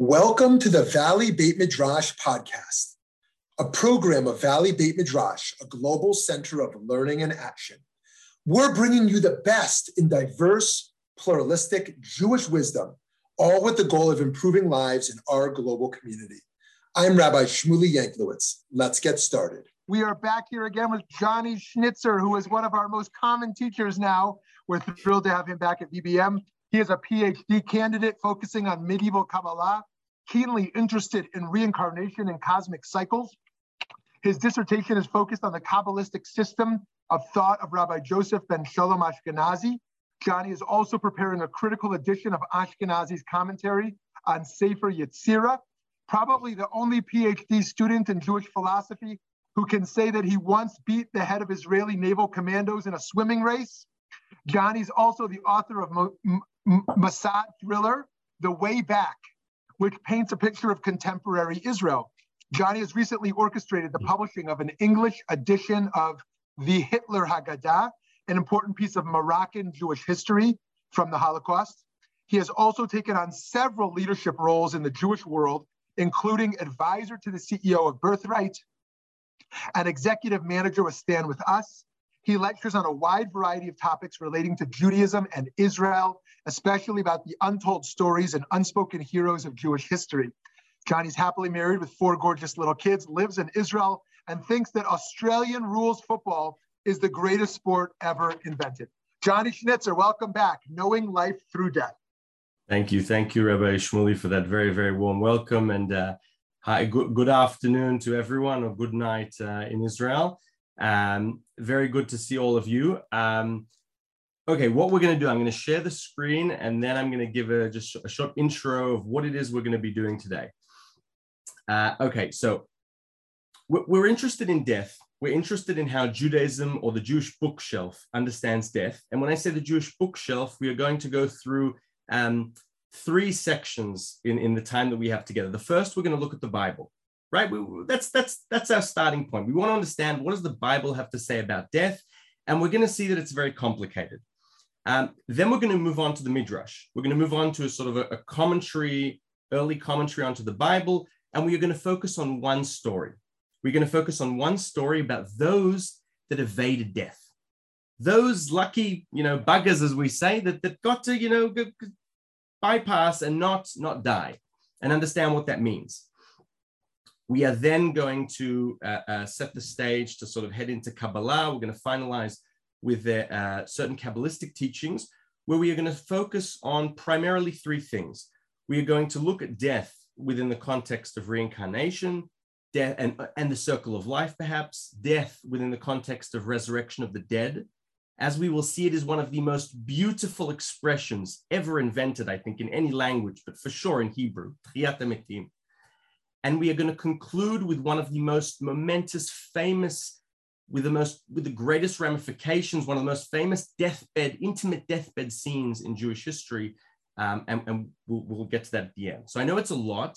Welcome to the Valley Beit Midrash podcast, a program of Valley Beit Midrash, a global center of learning and action. We're bringing you the best in diverse, pluralistic Jewish wisdom, all with the goal of improving lives in our global community. I'm Rabbi Shmuly Yanklowitz. Let's get started. We are back here again with Johnny Schnitzer, who is one of our most common teachers now. We're thrilled to have him back at VBM. He is a PhD candidate focusing on medieval Kabbalah keenly interested in reincarnation and cosmic cycles. His dissertation is focused on the Kabbalistic system of thought of Rabbi Joseph ben Shalom Ashkenazi. Johnny is also preparing a critical edition of Ashkenazi's commentary on Sefer Yetzirah, probably the only PhD student in Jewish philosophy who can say that he once beat the head of Israeli naval commandos in a swimming race. Johnny's also the author of Mossad thriller, The Way Back, which paints a picture of contemporary Israel. Johnny has recently orchestrated the publishing of an English edition of the Hitler Haggadah, an important piece of Moroccan Jewish history from the Holocaust. He has also taken on several leadership roles in the Jewish world, including advisor to the CEO of Birthright and executive manager with Stand With Us. He lectures on a wide variety of topics relating to Judaism and Israel, especially about the untold stories and unspoken heroes of Jewish history. Johnny's happily married with four gorgeous little kids, lives in Israel, and thinks that Australian rules football is the greatest sport ever invented. Johnny Schnitzer, welcome back. Knowing Life Through Death. Thank you. Thank you, Rabbi Shmuly, for that very, very warm welcome. And uh, hi, good, good afternoon to everyone, or good night uh, in Israel. Um, very good to see all of you. Um, Okay, what we're going to do, I'm going to share the screen and then I'm going to give a just a short intro of what it is we're going to be doing today. Uh, okay, so we're interested in death. We're interested in how Judaism or the Jewish bookshelf understands death. And when I say the Jewish bookshelf, we are going to go through um, three sections in, in the time that we have together. The first, we're going to look at the Bible, right? We, that's, that's, that's our starting point. We want to understand what does the Bible have to say about death? And we're going to see that it's very complicated. Um, then we're going to move on to the Midrash. We're going to move on to a sort of a, a commentary, early commentary onto the Bible, and we are going to focus on one story. We're going to focus on one story about those that evaded death. Those lucky, you know, buggers, as we say, that, that got to, you know, bypass and not, not die and understand what that means. We are then going to uh, uh, set the stage to sort of head into Kabbalah. We're going to finalize with their, uh, certain Kabbalistic teachings, where we are going to focus on primarily three things. We are going to look at death within the context of reincarnation, death and, and the circle of life, perhaps, death within the context of resurrection of the dead, as we will see it is one of the most beautiful expressions ever invented, I think, in any language, but for sure in Hebrew, And we are going to conclude with one of the most momentous, famous with the most with the greatest ramifications, one of the most famous deathbed, intimate deathbed scenes in Jewish history. Um, and, and we'll, we'll, get to that at the end. So I know it's a lot,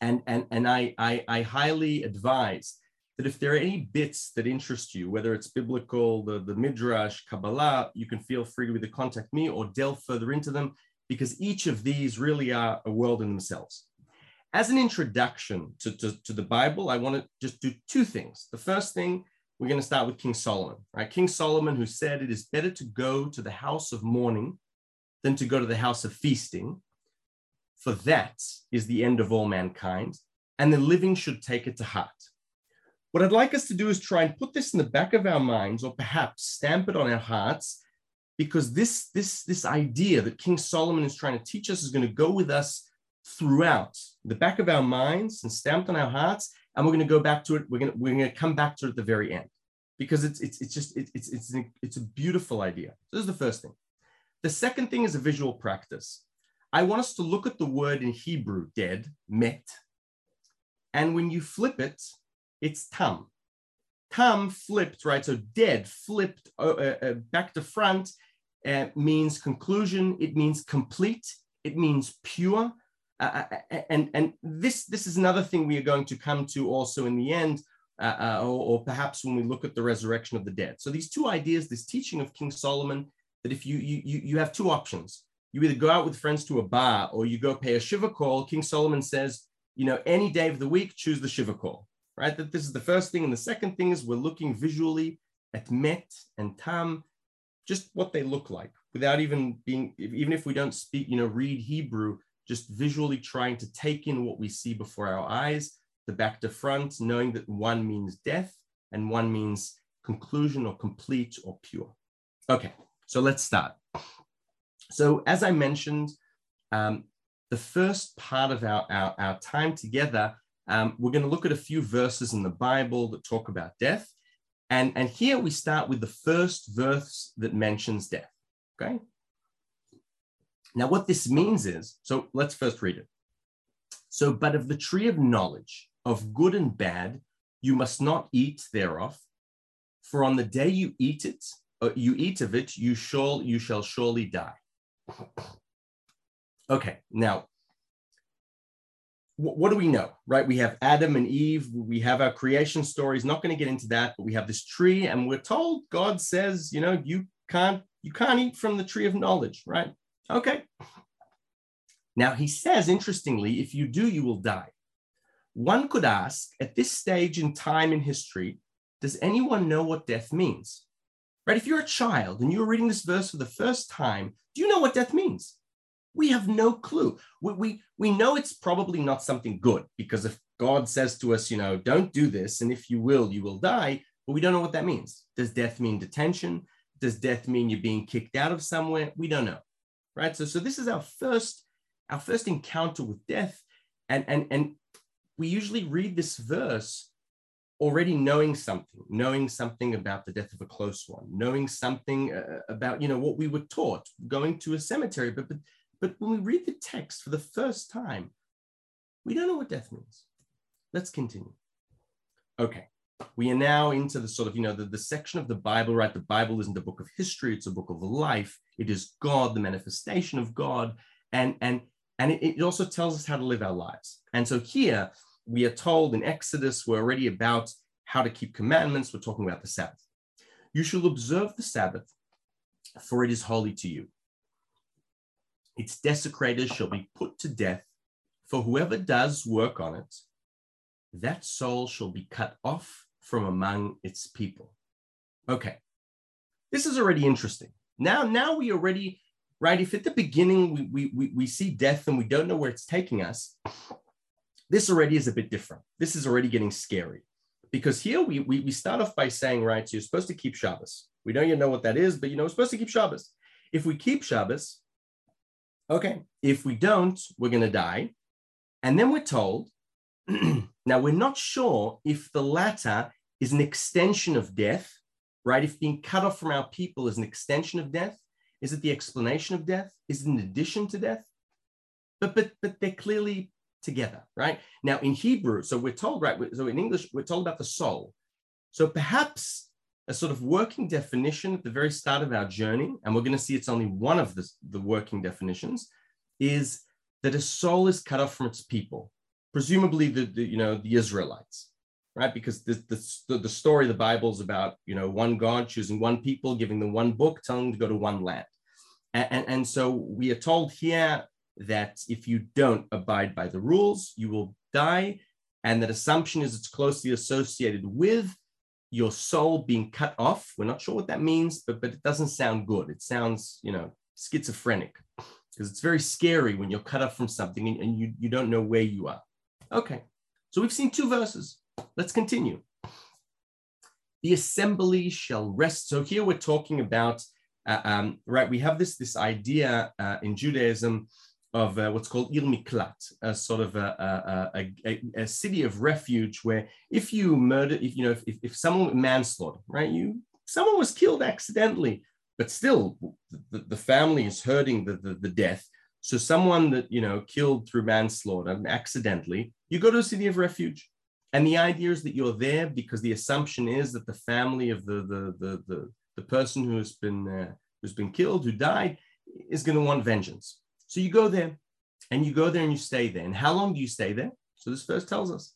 and and and I, I I highly advise that if there are any bits that interest you, whether it's biblical, the, the midrash, Kabbalah, you can feel free to either contact me or delve further into them because each of these really are a world in themselves. As an introduction to, to, to the Bible, I want to just do two things. The first thing, we're going to start with King Solomon, right? King Solomon, who said it is better to go to the house of mourning than to go to the house of feasting, for that is the end of all mankind, and the living should take it to heart. What I'd like us to do is try and put this in the back of our minds, or perhaps stamp it on our hearts, because this, this, this idea that King Solomon is trying to teach us is going to go with us throughout the back of our minds and stamped on our hearts. And we're going to go back to it. We're going to, we're going to come back to it at the very end because it's, it's, it's just, it, it's, it's, it's a beautiful idea. So this is the first thing. The second thing is a visual practice. I want us to look at the word in Hebrew, dead, met. And when you flip it, it's tam. Tam flipped, right? So dead flipped uh, uh, uh back to front uh, means conclusion. It means complete. It means pure. Uh, uh, uh, and and this this is another thing we are going to come to also in the end, uh, or, or, perhaps when we look at the resurrection of the dead. So these two ideas, this teaching of King Solomon, that if you you you have two options, you either go out with friends to a bar or you go pay a shiva call. King Solomon says, you know, any day of the week, choose the shiva call, right? That this is the first thing. And the second thing is we're looking visually at met and tam, just what they look like without even being, even if we don't speak, you know, read Hebrew, just visually trying to take in what we see before our eyes, the back to front, knowing that one means death and one means conclusion or complete or pure. Okay, so let's start. So as I mentioned, um, the first part of our, our, our time together, um, we're going to look at a few verses in the Bible that talk about death. And, and here we start with the first verse that mentions death. Okay. Now, what this means is so let's first read it. So, but of the tree of knowledge of good and bad, you must not eat thereof, for on the day you eat it, uh, you eat of it, you shall you shall surely die. Okay, now, what do we know, right? We have Adam and Eve, we have our creation stories, not going to get into that, but we have this tree, and we're told God says, you know, you can't you can't eat from the tree of knowledge, right? Okay. Now he says, interestingly, if you do, you will die. One could ask, at this stage in time in history, does anyone know what death means? Right? If you're a child and you're reading this verse for the first time, do you know what death means? We have no clue. We, we, we know it's probably not something good because if God says to us, you know, don't do this, and if you will, you will die, but we don't know what that means. Does death mean detention? Does death mean you're being kicked out of somewhere? We don't know. Right. So, so this is our first, our first encounter with death. And, and, and we usually read this verse already knowing something, knowing something about the death of a close one, knowing something uh, about, you know, what we were taught, going to a cemetery. But, but, but when we read the text for the first time, we don't know what death means. Let's continue. Okay, we are now into the sort of, you know, the, the section of the Bible, right? The Bible isn't a book of history, it's a book of life. It is God, the manifestation of God. And, and, and it, it also tells us how to live our lives. And so here, we are told in Exodus, we're already about how to keep commandments. We're talking about the Sabbath. You shall observe the Sabbath, for it is holy to you. Its desecrators shall be put to death, for whoever does work on it, that soul shall be cut off from among its people. Okay, this is already interesting. Now, now we already, right? If at the beginning we, we, we, see death and we don't know where it's taking us, this already is a bit different. This is already getting scary because here we, we, we start off by saying, right, so you're supposed to keep Shabbos. We don't even know what that is, but you know, we're supposed to keep Shabbos. If we keep Shabbos, okay, if we don't, we're going to die. And then we're told, now we're not sure if the latter is an extension of death, right? If being cut off from our people is an extension of death, is it the explanation of death? Is it in addition to death? But but but they're clearly together, right? Now in Hebrew, so we're told, right? So in English, we're told about the soul. So perhaps a sort of working definition at the very start of our journey, and we're going to see it's only one of the, the working definitions, is that a soul is cut off from its people, presumably the, the you know the Israelites, right? Because the, the, the story of the Bible is about you know one God choosing one people, giving them one book, telling them to go to one land. And, and, and so we are told here that if you don't abide by the rules, you will die. And that assumption is it's closely associated with your soul being cut off. We're not sure what that means, but, but it doesn't sound good. It sounds, you know, schizophrenic because it's very scary when you're cut off from something and, and you, you don't know where you are. Okay, so we've seen two verses. Let's continue. The assembly shall rest. So here we're talking about, uh, um, right, we have this, this idea uh, in Judaism of uh, what's called Ir Miklat, a sort of a, a, a, a, city of refuge where if you murder, if you know, if, if someone manslaughter, right, you someone was killed accidentally, but still the, the family is hurting the, the, the death. So someone that you know killed through manslaughter accidentally, you go to a city of refuge. And the idea is that you're there because the assumption is that the family of the the the the, the person who has been uh, who's been killed, who died, is going to want vengeance. So you go there and you go there and you stay there. And how long do you stay there? So this verse tells us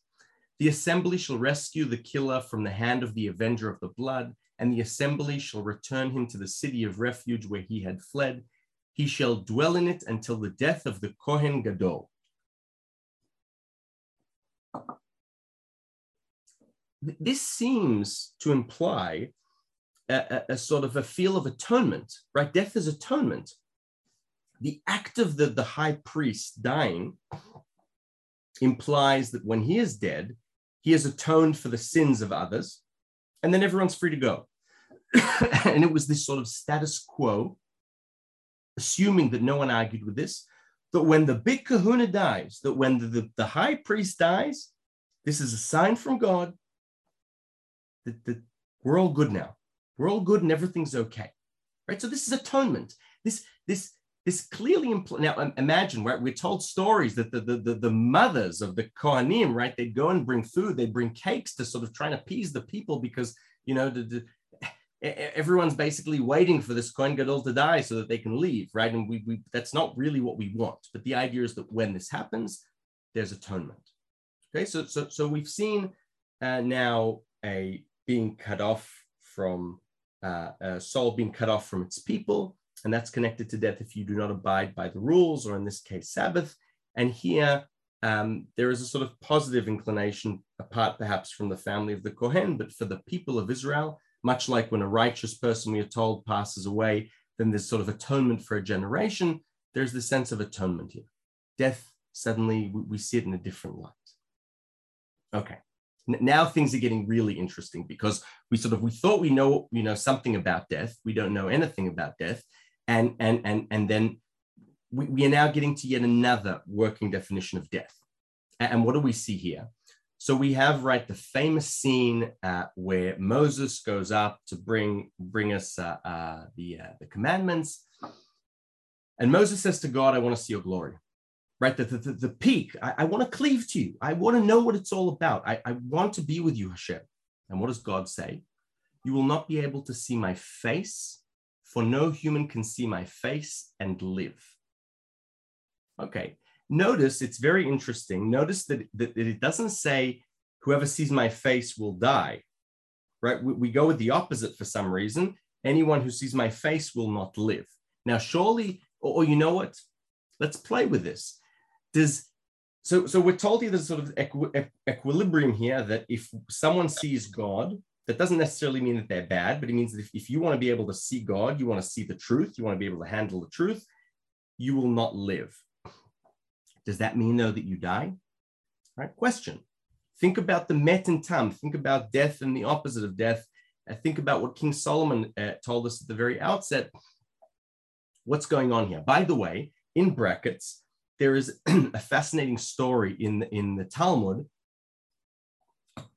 the assembly shall rescue the killer from the hand of the avenger of the blood, and the assembly shall return him to the city of refuge where he had fled. he shall dwell in it until the death of the Kohen Gadol. This seems to imply a, a, a, sort of a feel of atonement, right? Death is atonement. The act of the, the high priest dying implies that when he is dead, he has atoned for the sins of others, and then everyone's free to go. and it was this sort of status quo, assuming that no one argued with this, that when the big kahuna dies, that when the, the, the high priest dies, this is a sign from God that, that we're all good now. We're all good and everything's okay. Right? So this is atonement. This, this, this clearly impl- now imagine right we're told stories that the, the, the the mothers of the kohanim right they'd go and bring food they'd bring cakes to sort of try and appease the people because you know the, the, everyone's basically waiting for this kohen gadol to die so that they can leave right and we, we that's not really what we want but the idea is that when this happens there's atonement okay so so so we've seen uh, now a being cut off from uh, a soul being cut off from its people and that's connected to death if you do not abide by the rules, or in this case, Sabbath. And here, um, there is a sort of positive inclination, apart perhaps from the family of the Kohen, but for the people of Israel, much like when a righteous person, we are told, passes away, then there's sort of atonement for a generation. There's the sense of atonement here. Death, suddenly, we, we see it in a different light. Okay now things are getting really interesting because we sort of we thought we know you know something about death. We don't know anything about death. And and and and then we, we are now getting to yet another working definition of death. And what do we see here? So we have right the famous scene uh, where moses goes up to bring bring us uh, uh, the uh, the commandments. And moses says to god i want to see your glory right the, the, the peak i, I want to cleave to you i want to know what it's all about I, I want to be with you hashem and what does god say you will not be able to see my face for no human can see my face and live. Okay, notice it's very interesting. Notice that, that it doesn't say whoever sees my face will die, right? We, we go with the opposite for some reason. Anyone who sees my face will not live. Now, surely, or, or you know what? Let's play with this. Does so, so we're told here there's sort of equi- equilibrium here that if someone sees God, that doesn't necessarily mean that they're bad, but it means that if, if you want to be able to see God, you want to see the truth, you want to be able to handle the truth, you will not live. Does that mean, though, that you die? Right? Question. Think about the met and tam. Think about death and the opposite of death. And think about what King Solomon uh, told us at the very outset. What's going on here? By the way, in brackets, there is a fascinating story in the, in the Talmud.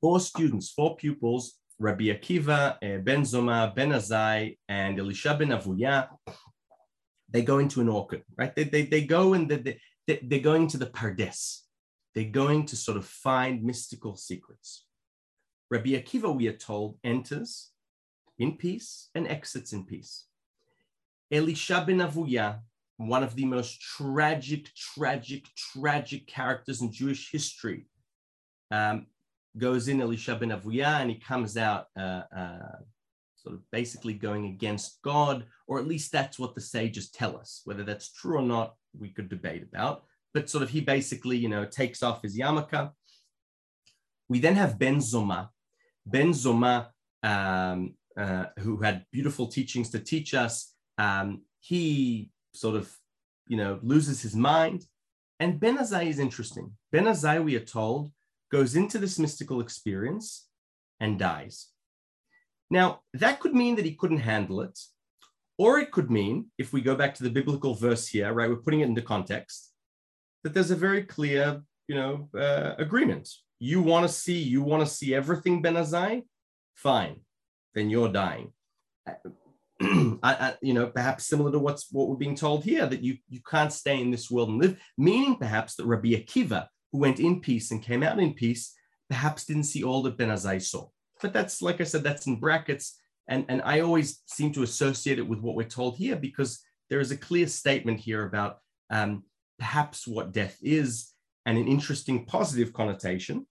Four students, four pupils Rabbi Akiva, uh, Ben Zoma, Ben Azai, and Elisha ben Avuya, they go into an orchard, right? They, they, they go and they, they, they're going to the Pardes. They're going to sort of find mystical secrets. Rabbi Akiva, we are told, enters in peace and exits in peace. Elisha ben Avuya, one of the most tragic, tragic, tragic characters in Jewish history, um, goes in Elisha ben Avuya and he comes out uh, uh, sort of basically going against God, or at least that's what the sages tell us. Whether that's true or not, we could debate about. But sort of he basically, you know, takes off his yarmulke. We then have Ben Zoma. Ben Zoma, um, uh, who had beautiful teachings to teach us, um, he sort of, you know, loses his mind. And Ben Azai is interesting. Ben Azai, we are told, goes into this mystical experience and dies. Now, that could mean that he couldn't handle it, or it could mean, if we go back to the biblical verse here, right, we're putting it into context, that there's a very clear, you know, uh, agreement. You want to see, you want to see everything, Ben Azai? Fine, then you're dying. I, I, you know, perhaps similar to what's what we're being told here, that you you can't stay in this world and live, meaning perhaps that Rabbi Akiva, who went in peace and came out in peace, perhaps didn't see all that Ben Azai saw. But that's, like I said, that's in brackets. And, and I always seem to associate it with what we're told here because there is a clear statement here about um, perhaps what death is and an interesting positive connotation,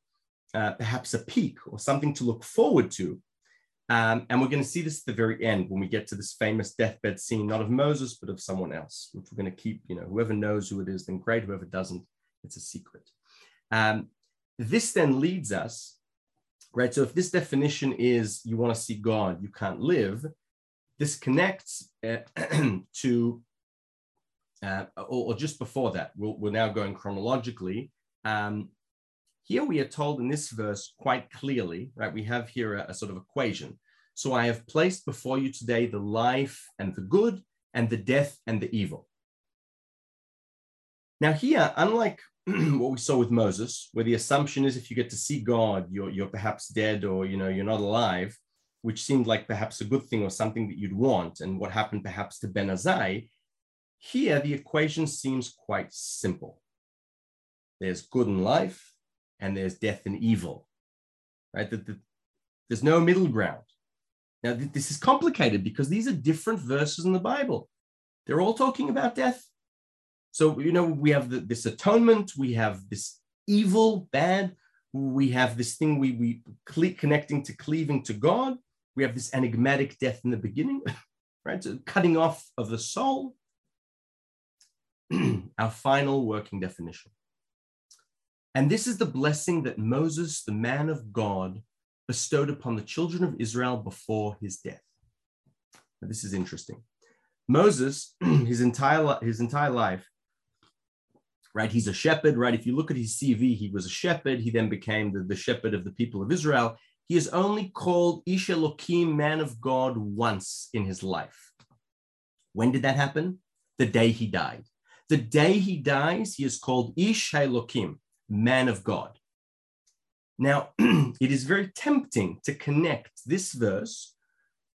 uh, perhaps a peak or something to look forward to. Um, and we're going to see this at the very end when we get to this famous deathbed scene, not of Moses, but of someone else, which we're going to keep, you know, whoever knows who it is, then great. Whoever doesn't, it's a secret. Um, this then leads us, right? So if this definition is you want to see God, you can't live, this connects uh, to, uh, or, or, just before that, we'll, we're now going chronologically. Um, here we are told in this verse quite clearly, right? We have here a, a sort of equation. So I have placed before you today the life and the good, and the death and the evil. Now, here, unlike what we saw with Moses, where the assumption is if you get to see God, you're, you're perhaps dead or you know you're not alive, which seemed like perhaps a good thing or something that you'd want, and what happened perhaps to Ben Azai, here the equation seems quite simple. There's good in life, and there's death and evil, right? That the, there's no middle ground. Now, th- this is complicated because these are different verses in the Bible. They're all talking about death. So, you know, we have the, this atonement, we have this evil, bad, we have this thing we, we cle- connecting to cleaving to God, we have this enigmatic death in the beginning, right? So cutting off of the soul. Our final working definition. And this is the blessing that Moses, the man of God, bestowed upon the children of Israel before his death. Now, this is interesting. Moses, his entire, his entire life, right? He's a shepherd, right? If you look at his CV, he was a shepherd. He then became the, the shepherd of the people of Israel. He is only called Ish Elohim, man of God, once in his life. When did that happen? The day he died. The day he dies, he is called Ish Elohim, man of God. Now, it is very tempting to connect this verse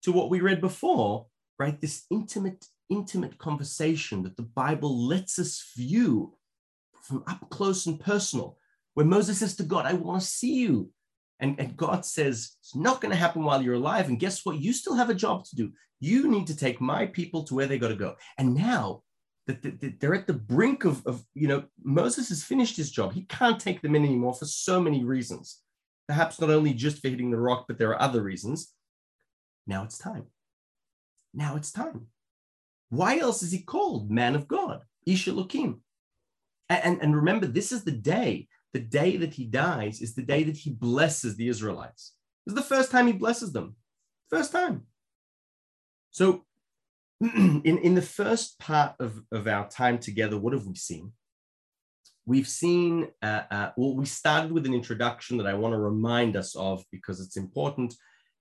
to what we read before, right? This intimate, intimate conversation that the Bible lets us view from up close and personal, where Moses says to God, I want to see you. And, and God says, It's not going to happen while you're alive. And guess what? You still have a job to do. You need to take my people to where they got to go. And now that they're at the brink of, of, you know, Moses has finished his job. He can't take them in anymore for so many reasons. Perhaps not only just for hitting the rock, but there are other reasons. Now it's time. Now it's time. Why else is he called man of God, Ish and, and remember, this is the day, the day that he dies is the day that he blesses the Israelites. This is the first time he blesses them. First time. So in, in the first part of, of our time together, what have we seen? We've seen, uh, uh, well, we started with an introduction that I want to remind us of because it's important.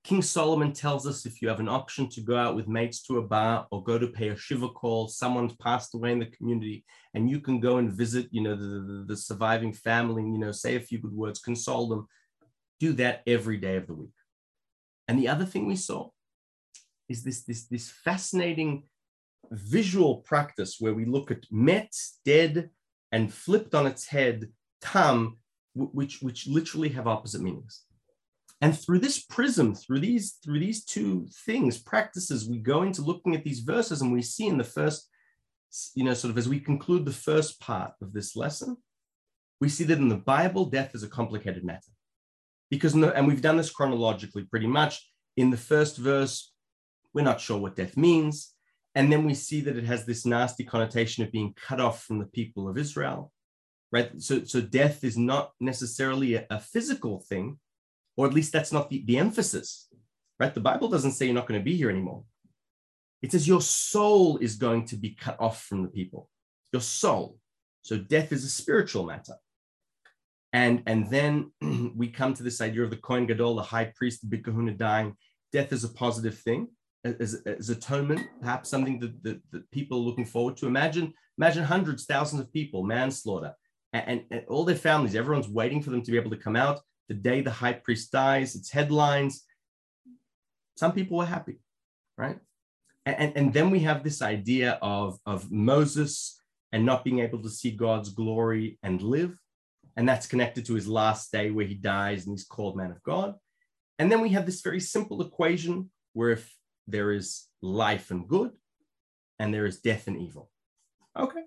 King Solomon tells us if you have an option to go out with mates to a bar or go to pay a shiva call, someone's passed away in the community, and you can go and visit, you know, the, the, the surviving family, you know, say a few good words, console them. Do that every day of the week. And the other thing we saw is this, this, this fascinating visual practice where we look at met, dead, and flipped on its head, tam, which, which literally have opposite meanings. And through this prism, through these, through these two things, practices, we go into looking at these verses and we see in the first, you know, sort of as we conclude the first part of this lesson, we see that in the Bible, death is a complicated matter. Because, and we've done this chronologically pretty much. In the first verse, we're not sure what death means. And then we see that it has this nasty connotation of being cut off from the people of Israel, right? So, so death is not necessarily a, a physical thing, or at least that's not the, the emphasis, right? The Bible doesn't say you're not going to be here anymore. It says your soul is going to be cut off from the people, your soul. So death is a spiritual matter. And, and then we come to this idea of the Kohen Gadol, the high priest, the big kahuna dying. Death is a positive thing as, as atonement, perhaps something that, that, that, people are looking forward to. Imagine, imagine hundreds, thousands of people, manslaughter, and, and, all their families, everyone's waiting for them to be able to come out. The day the high priest dies, it's headlines. Some people were happy, right? And, and then we have this idea of, of Moses and not being able to see God's glory and live. And that's connected to his last day where he dies and he's called man of God. And then we have this very simple equation where if there is life and good, and there is death and evil. Okay.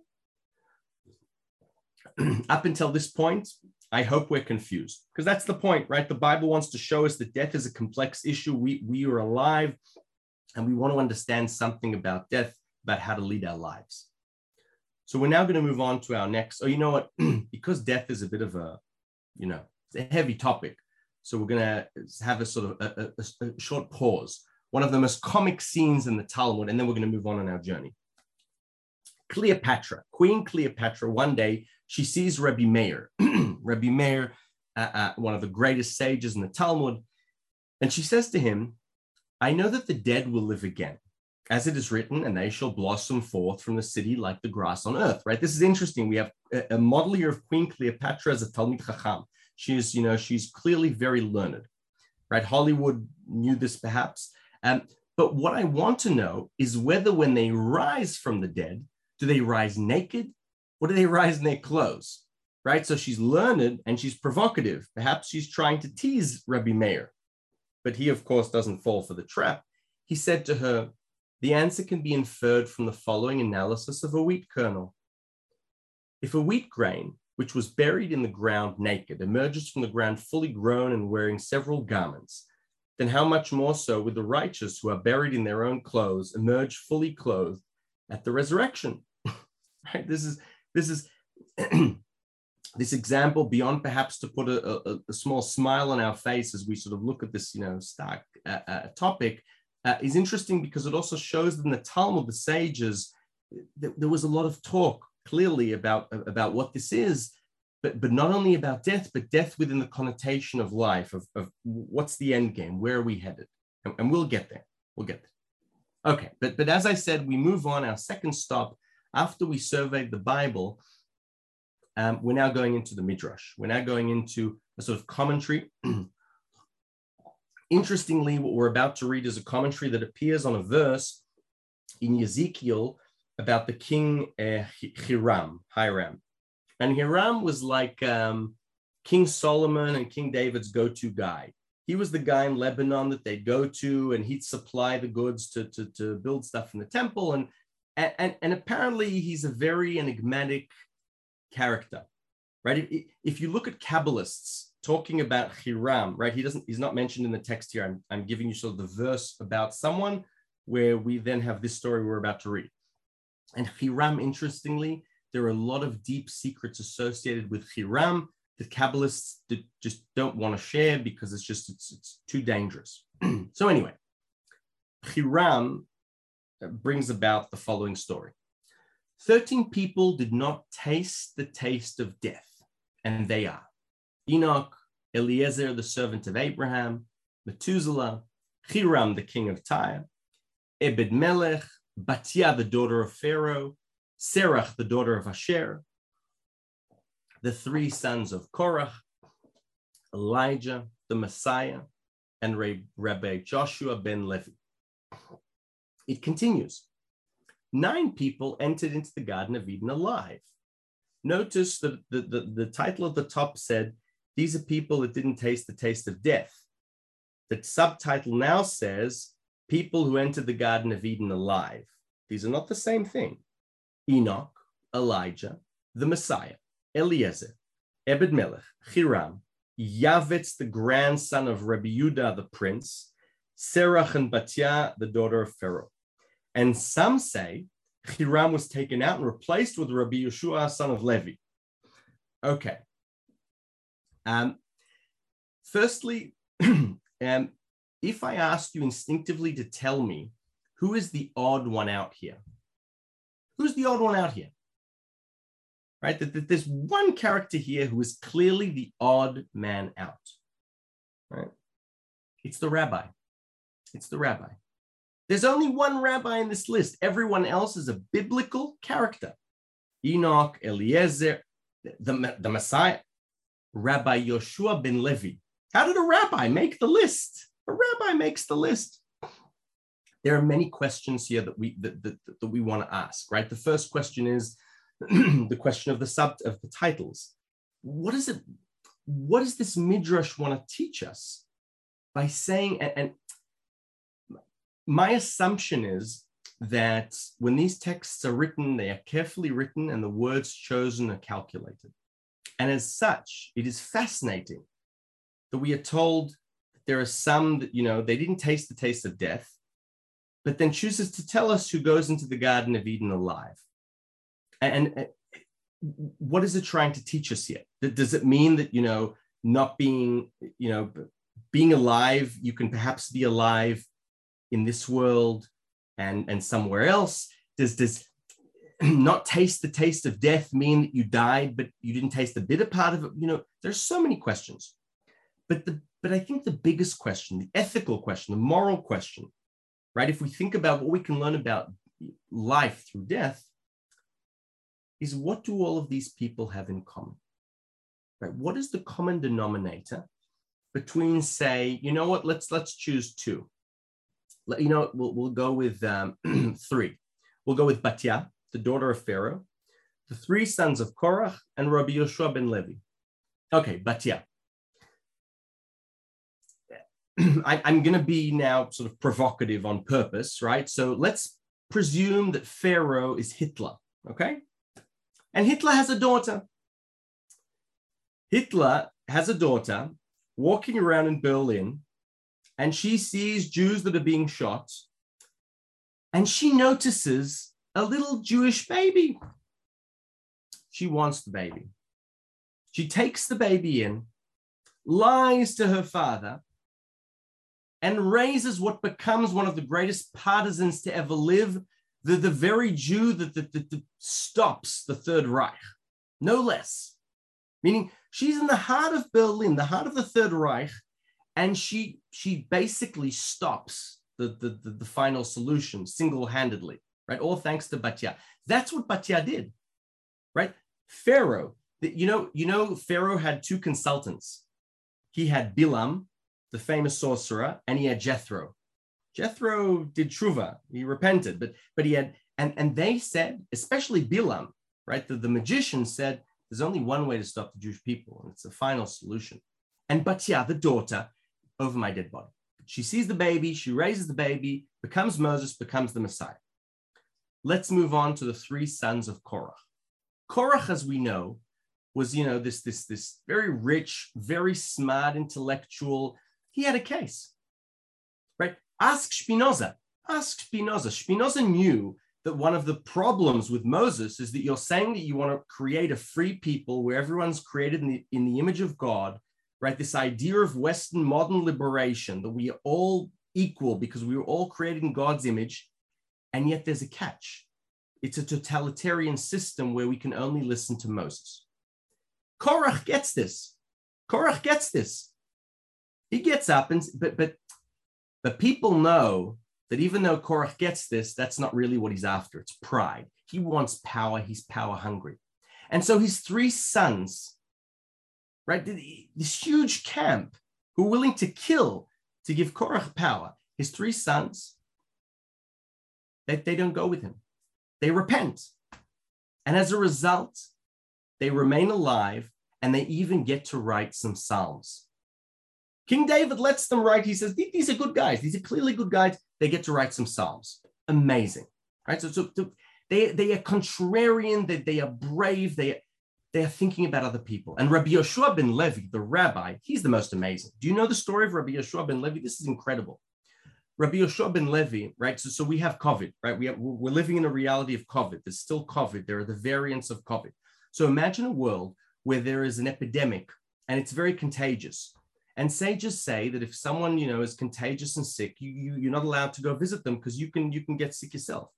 Up until this point, I hope we're confused because that's the point, right? The Bible wants to show us that death is a complex issue. We, we are alive and we want to understand something about death, about how to lead our lives. So we're now going to move on to our next. Oh, you know what? because death is a bit of a, you know, a heavy topic. So we're going to have a sort of a, a, a short pause. One of the most comic scenes in the Talmud, and then we're going to move on on our journey. Cleopatra, Queen Cleopatra, one day she sees Rabbi Meir, Rabbi Meir, uh, uh, one of the greatest sages in the Talmud, and she says to him, I know that the dead will live again, as it is written, and they shall blossom forth from the city like the grass on earth, right? This is interesting. We have a, a model here of Queen Cleopatra as a Talmid Chacham. She is, you know, she's clearly very learned, right? Hollywood knew this perhaps. Um, but what I want to know is whether when they rise from the dead, do they rise naked or do they rise in their clothes? Right? So she's learned and she's provocative. Perhaps she's trying to tease Rabbi Meir. But he, of course, doesn't fall for the trap. He said to her, The answer can be inferred from the following analysis of a wheat kernel. If a wheat grain, which was buried in the ground naked, emerges from the ground fully grown and wearing several garments, then how much more so with the righteous who are buried in their own clothes emerge fully clothed at the resurrection? right? This is this is this example beyond perhaps to put a, a, a, small smile on our face as we sort of look at this, you know, stark uh, uh, topic uh, is interesting because it also shows that in the Talmud, the sages, th- there was a lot of talk clearly about about what this is, but but not only about death, but death within the connotation of life of, of what's the end game, where are we headed, and, and we'll get there. We'll get there. Okay, but but as I said, we move on. Our second stop after we surveyed the Bible, um, we're now going into the Midrash. We're now going into a sort of commentary. Interestingly, what we're about to read is a commentary that appears on a verse in Ezekiel about the king uh, Hiram, Hiram. And Hiram was like um, King Solomon and King David's go to guy. He was the guy in Lebanon that they'd go to, and he'd supply the goods to, to, to build stuff in the temple. And and, and, apparently he's a very enigmatic character, right? If, if you look at Kabbalists talking about Hiram, right? He doesn't, he's not mentioned in the text here. I'm, I'm giving you sort of the verse about someone where we then have this story we're about to read. And Hiram, interestingly, there are a lot of deep secrets associated with Hiram that Kabbalists just don't want to share because it's just it's, it's too dangerous. so anyway, Hiram uh, brings about the following story 13 people did not taste the taste of death, and they are Enoch, Eliezer, the servant of Abraham, Methuselah, Hiram, the king of Tyre, Ebed Melech, Batia, the daughter of Pharaoh, Serach, the daughter of Asher, the three sons of Korach, Elijah, the Messiah, and Rabbi Joshua ben Levi. It continues. Nine people entered into the Garden of Eden alive. Notice that the, the, the title of the top said, These are people that didn't taste the taste of death. The subtitle now says, People who entered the Garden of Eden alive. These are not the same thing. Enoch, Elijah, the Messiah, Eliezer, Ebed Melech, Hiram, Yavetz, the grandson of Rabbi Yudah, the prince, Serach and Batia, the daughter of Pharaoh. And some say Hiram was taken out and replaced with Rabbi Yeshua, son of Levi. Okay. Um, firstly, um, if I asked you instinctively to tell me who is the odd one out here, who's the odd one out here? Right? That, there's one character here who is clearly the odd man out. Right? It's the rabbi. It's the rabbi. There's only one rabbi in this list. Everyone else is a biblical character. Enoch, Eliezer, the, the Messiah, Rabbi Yoshua ben Levi. How did a rabbi make the list? A rabbi makes the list. There are many questions here that we that, that, that we want to ask, right? The first question is the question of the sub of the titles. What is it? What does this midrash want to teach us by saying and, and my assumption is that when these texts are written, they are carefully written and the words chosen are calculated. And as such, it is fascinating that we are told that there are some that, you know, they didn't taste the taste of death, but then chooses to tell us who goes into the Garden of Eden alive. And, and what is it trying to teach us here? Does it mean that, you know, not being, you know, being alive, you can perhaps be alive in this world and, and somewhere else? Does, does not taste the taste of death mean that you died, but you didn't taste the bitter part of it? You know, there's so many questions. But the but I think the biggest question, the ethical question, the moral question, right? If we think about what we can learn about life through death, is what do all of these people have in common? Right? What is the common denominator between, say, you know what? Let's let's choose two. Let, you know, we'll we'll go with um, three. We'll go with Batya, the daughter of Pharaoh, the three sons of Korach, and Rabbi Yoshua ben Levi. Okay, Batya. I, I'm going to be now sort of provocative on purpose, right? So let's presume that Pharaoh is Hitler, okay? And Hitler has a daughter. Hitler has a daughter walking around in Berlin, and she sees Jews that are being shot, and she notices a little Jewish baby. She wants the baby. She takes the baby in, lies to her father, and raises what becomes one of the greatest partisans to ever live, the, the very Jew that, that, that, that stops the Third Reich, no less. Meaning she's in the heart of Berlin, the heart of the Third Reich, and she, she basically stops the, the, the, the final solution single-handedly, right? All thanks to Batya. That's what Batya did, right? Pharaoh, you know, you know, Pharaoh had two consultants. He had Bilam, the famous sorcerer, and he had Jethro. Jethro did tshuva, he repented, but but he had, and, and they said, especially Bilam, right? The, the magician said, there's only one way to stop the Jewish people, and it's the final solution. And Batya, the daughter, over my dead body. She sees the baby, she raises the baby, becomes Moses, becomes the Messiah. Let's move on to the three sons of Korach. Korach, as we know, was you know this this this very rich, very smart, intellectual, he had a case, right? Ask Spinoza. Ask Spinoza. Spinoza knew that one of the problems with Moses is that you're saying that you want to create a free people where everyone's created in the, in the image of God, right? This idea of Western modern liberation, that we are all equal because we were all created in God's image. And yet there's a catch. It's a totalitarian system where we can only listen to Moses. Korach gets this. Korach gets this. He gets up and but but but people know that even though Korach gets this, that's not really what he's after. It's pride. He wants power. He's power hungry. And so his three sons, right, this huge camp who are willing to kill to give Korach power, his three sons, they, they don't go with him. They repent. And as a result, they remain alive and they even get to write some psalms. King David lets them write. He says, These are good guys. These are clearly good guys. They get to write some Psalms. Amazing. Right? So, so, they, they are contrarian, they, they are brave, they, they are thinking about other people. And Rabbi Yeshua ben Levi, the rabbi, he's the most amazing. Do you know the story of Rabbi Yeshua ben Levi? This is incredible. Rabbi Yeshua ben Levi, right? So, so we have COVID, right? We have, we're living in a reality of COVID. There's still COVID. There are the variants of COVID. So imagine a world where there is an epidemic and it's very contagious. And sages say that if someone, you know, is contagious and sick, you, you, you're not allowed to go visit them because you can, you can get sick yourself.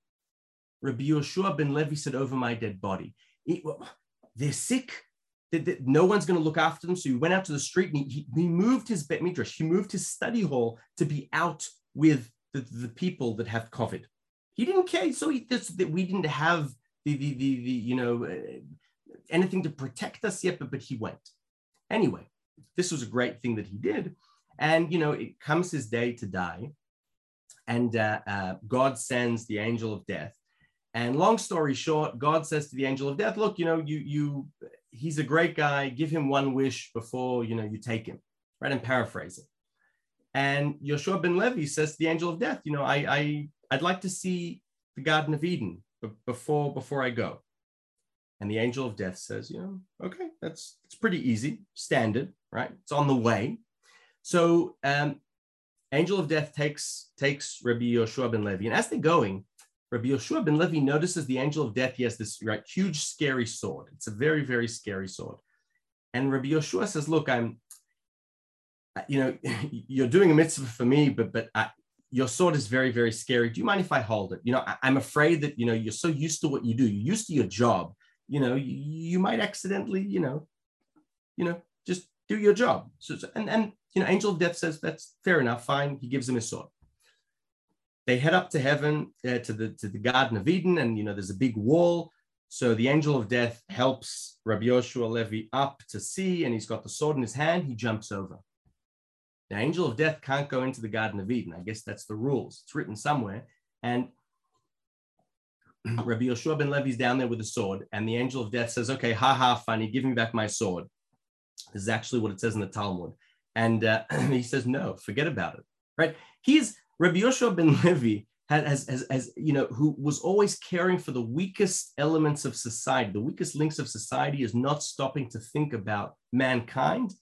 Rabbi Yoshua ben Levi said, over my dead body. It, well, they're sick. They, they, no one's going to look after them. So he went out to the street and he, he, moved his bet midrash. He moved his study hall to be out with the, the people that have COVID. He didn't care. So he, this, that we didn't have the, the, the, the you know, uh, anything to protect us yet, but, but he went. Anyway, this was a great thing that he did. And, you know, it comes his day to die. And uh, uh, God sends the angel of death. And long story short, God says to the angel of death, look, you know, you, you, he's a great guy. Give him one wish before, you know, you take him, right? I'm paraphrasing. And Yoshua ben Levi says to the angel of death, you know, I, I, I'd like to see the Garden of Eden before, before I go. And the angel of death says, you know, okay, that's it's pretty easy, standard, right? It's on the way. So um, angel of death takes takes Rabbi Yoshua ben Levi, and as they're going, Rabbi Yoshua ben Levi notices the angel of death. He has this right, huge, scary sword. It's a very, very scary sword. And Rabbi Yoshua says, "Look, I'm, you know, you're doing a mitzvah for me, but but I, your sword is very, very scary. Do you mind if I hold it? You know, I, am afraid that you know you're so used to what you do, you're used to your job. You know, you, you might accidentally, you know, you know, do your job. So, and and you know, angel of death says that's fair enough, fine. He gives him his sword. They head up to heaven uh, to the to the Garden of Eden, and you know, there's a big wall. So the angel of death helps Rabbi Yoshua Levi up to see, and he's got the sword in his hand. He jumps over. The angel of death can't go into the Garden of Eden. I guess that's the rules. It's written somewhere. And Rabbi Yoshua ben Levi's down there with a sword, and the angel of death says, Okay, ha ha, funny, give me back my sword. This is actually what it says in the Talmud. And uh, he says, No, forget about it. Right? He's Rabbi Yoshua ben Levi has, has, has, you know, who was always caring for the weakest elements of society. The weakest links of society is not stopping to think about mankind,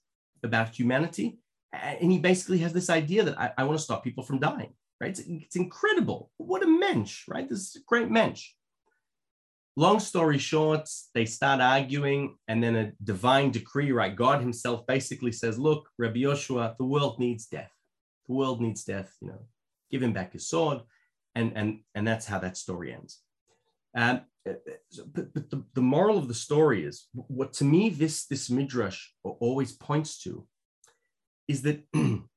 about humanity, and he basically has this idea that I, I want to stop people from dying, right? It's, it's incredible. What a mensch, right? This is a great mensch. Long story short, they start arguing, and then a divine decree, right? God himself basically says, Look, Rabbi Yoshua, the world needs death. The world needs death, you know, give him back his sword. And, and, and that's how that story ends. Um, but, but the, the moral of the story is what to me this, this midrash always points to is that you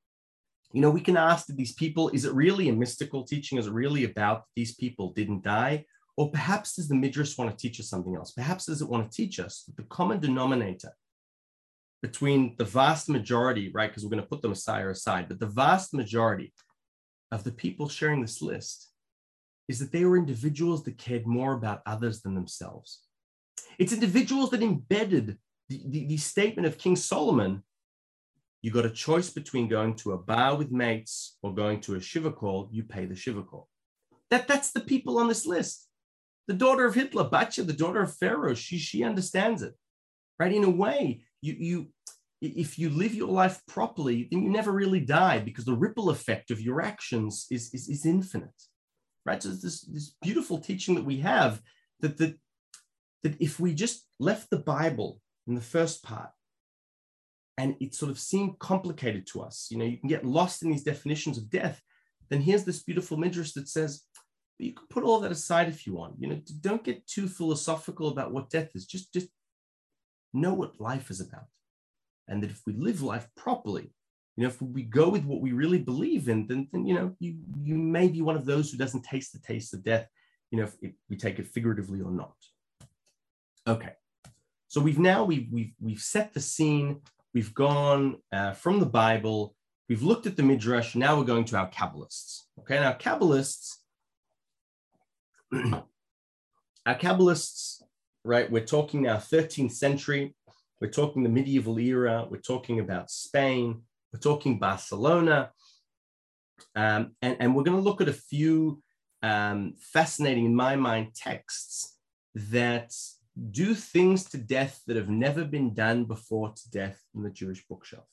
know we can ask that these people is it really a mystical teaching is it really about these people didn't die or perhaps does the midrash want to teach us something else perhaps does it want to teach us that the common denominator between the vast majority right because we're going to put the messiah aside but the vast majority of the people sharing this list is that they were individuals that cared more about others than themselves it's individuals that embedded the, the, the statement of king solomon you got a choice between going to a bar with mates or going to a shiva call, you pay the shiva call. That, that's the people on this list. The daughter of Hitler, Batya, the daughter of Pharaoh, she, she understands it, right? In a way, you, you, if you live your life properly, then you never really die because the ripple effect of your actions is, is, is infinite, right? So this, this beautiful teaching that we have that, that, that if we just left the Bible in the first part and it sort of seemed complicated to us. You know, you can get lost in these definitions of death. Then here's this beautiful midrash that says, you can put all that aside if you want. You know, don't get too philosophical about what death is. Just, just know what life is about. And that if we live life properly, you know, if we go with what we really believe in, then, then you know, you, you may be one of those who doesn't taste the taste of death, you know, if, if we take it figuratively or not. Okay. So we've now, we've, we've, we've set the scene We've gone uh, from the Bible, we've looked at the Midrash, now we're going to our Kabbalists. Okay, now Kabbalists, our Kabbalists, right, we're talking now 13th century, we're talking the medieval era, we're talking about Spain, we're talking Barcelona, um, and, and we're going to look at a few um, fascinating, in my mind, texts that do things to death that have never been done before to death in the Jewish bookshelf.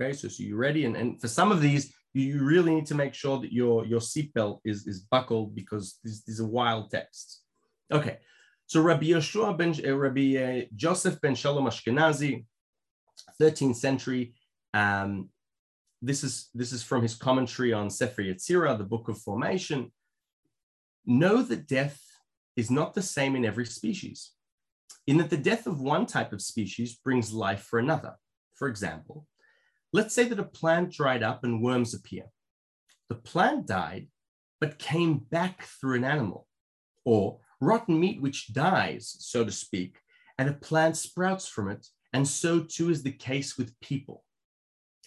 Okay, so, so you're ready. And, and for some of these, you really need to make sure that your, your seatbelt is, is buckled because these, these are wild texts. Okay, so Rabbi Yeshua ben, uh, Rabbi uh, Joseph ben Shalom Ashkenazi, 13th century. Um, this is this is from his commentary on Sefer Yetzirah, the Book of Formation. Know that death is not the same in every species in that the death of one type of species brings life for another. For example, let's say that a plant dried up and worms appear. The plant died, but came back through an animal, or rotten meat which dies, so to speak, and a plant sprouts from it, and so too is the case with people.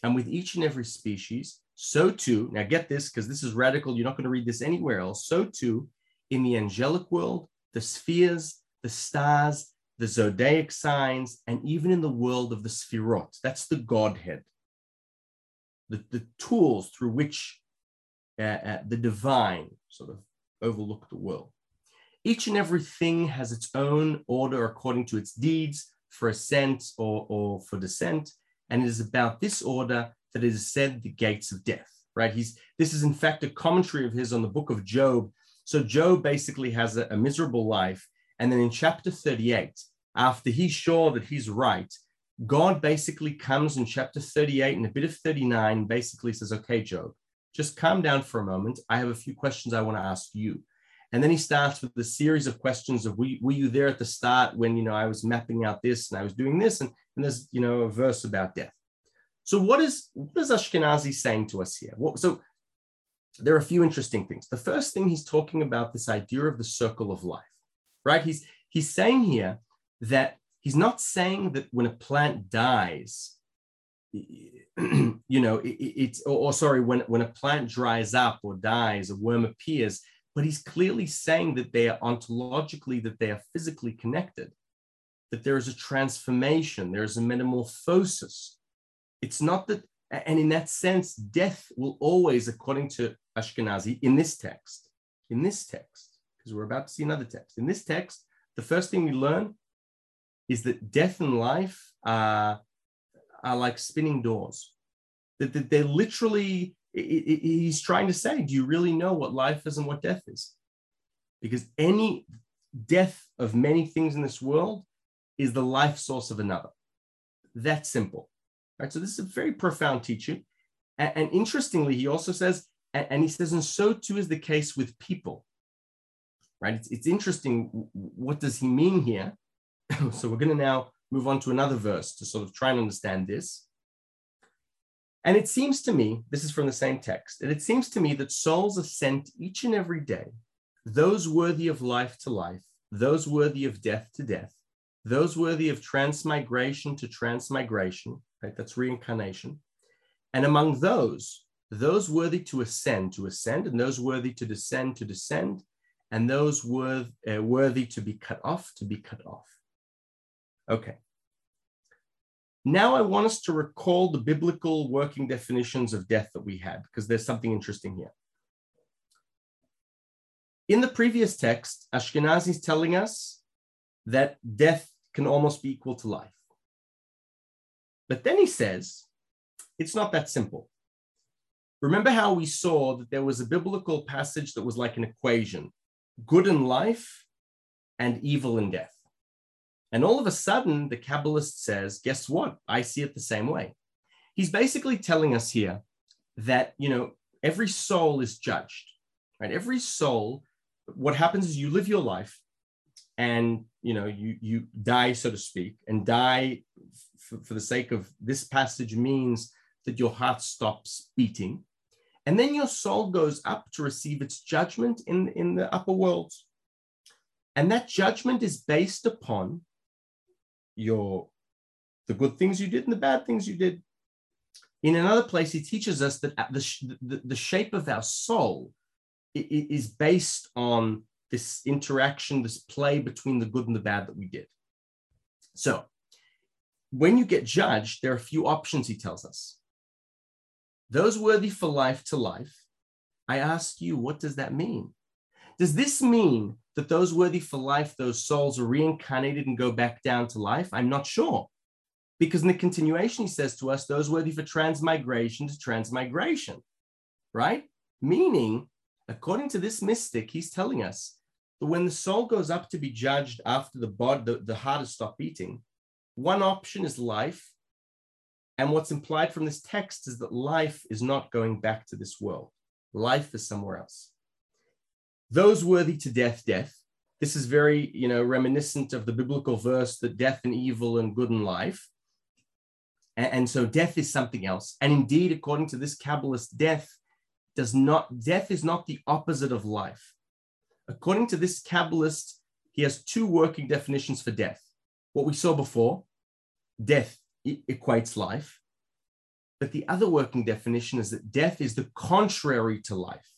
And with each and every species, so too, now get this because this is radical, you're not going to read this anywhere else. So too, in the angelic world, the spheres, the stars, the zodiac signs, and even in the world of the sefirot. That's the Godhead, the, the tools through which uh, uh, the divine sort of overlook the world. each and everything has its own order according to its deeds for ascent or, or for descent. And it is about this order that it is said the gates of death, right? He's this is in fact a commentary of his on the book of Job. So Job basically has a, a miserable life. And then in chapter 38, after he's sure that he's right, God basically comes in chapter 38 and a bit of 39, basically says, Okay, Job, just calm down for a moment. I have a few questions I want to ask you. And then he starts with the series of questions of were, were you there at the start when you know I was mapping out this and I was doing this? And, and there's you know a verse about death. So what is what is Ashkenazi saying to us here? What, so there are a few interesting things. The first thing he's talking about this idea of the circle of life, right? He's he's saying here that he's not saying that when a plant dies, you know, it, it's or, or sorry, when when a plant dries up or dies, a worm appears, but he's clearly saying that they are ontologically, that they are physically connected, that there is a transformation, there is a metamorphosis it's not that, and in that sense, death will always, according to Ashkenazi, in this text, in this text, because we're about to see another text. In this text, the first thing we learn is that death and life are, are like spinning doors. That, that they're literally, he's trying to say, do you really know what life is and what death is? Because any death of many things in this world is the life source of another. That simple. Right? So this is a very profound teaching. And, and interestingly, he also says, and, and, he says, and so too is the case with people. Right? It's, it's interesting. What does he mean here? so we're going to now move on to another verse to sort of try and understand this. And it seems to me, this is from the same text, and it seems to me that souls are sent each and every day, those worthy of life to life, those worthy of death to death, those worthy of transmigration to transmigration, right? That's reincarnation. And among those, those worthy to ascend, to ascend, and those worthy to descend, to descend, and those worth, uh, worthy to be cut off, to be cut off. Okay. Now I want us to recall the biblical working definitions of death that we had, because there's something interesting here. In the previous text, Ashkenazi is telling us that death can almost be equal to life. But then he says, it's not that simple. Remember how we saw that there was a biblical passage that was like an equation good in life and evil in death. And all of a sudden, the Kabbalist says, guess what? I see it the same way. He's basically telling us here that, you know, every soul is judged, right? Every soul, what happens is you live your life and you know you you die so to speak and die for, for the sake of this passage means that your heart stops beating and then your soul goes up to receive its judgment in in the upper world. and that judgment is based upon your the good things you did and the bad things you did in another place he teaches us that the, the, the shape of our soul is based on this interaction, this play between the good and the bad that we did. So, when you get judged, there are a few options, he tells us. Those worthy for life to life, I ask you, what does that mean? Does this mean that those worthy for life, those souls are reincarnated and go back down to life? I'm not sure. Because in the continuation, he says to us, those worthy for transmigration to transmigration, right? Meaning according to this mystic, he's telling us that when the soul goes up to be judged after the body, the, the heart has stopped beating, one option is life. And what's implied from this text is that life is not going back to this world. Life is somewhere else. Those worthy to death, death. This is very, you know, reminiscent of the biblical verse that death and evil and good and life. And, and so death is something else. And indeed, according to this Kabbalist, death does not, death is not the opposite of life. According to this Kabbalist, he has two working definitions for death. What we saw before, death equates life. But the other working definition is that death is the contrary to life.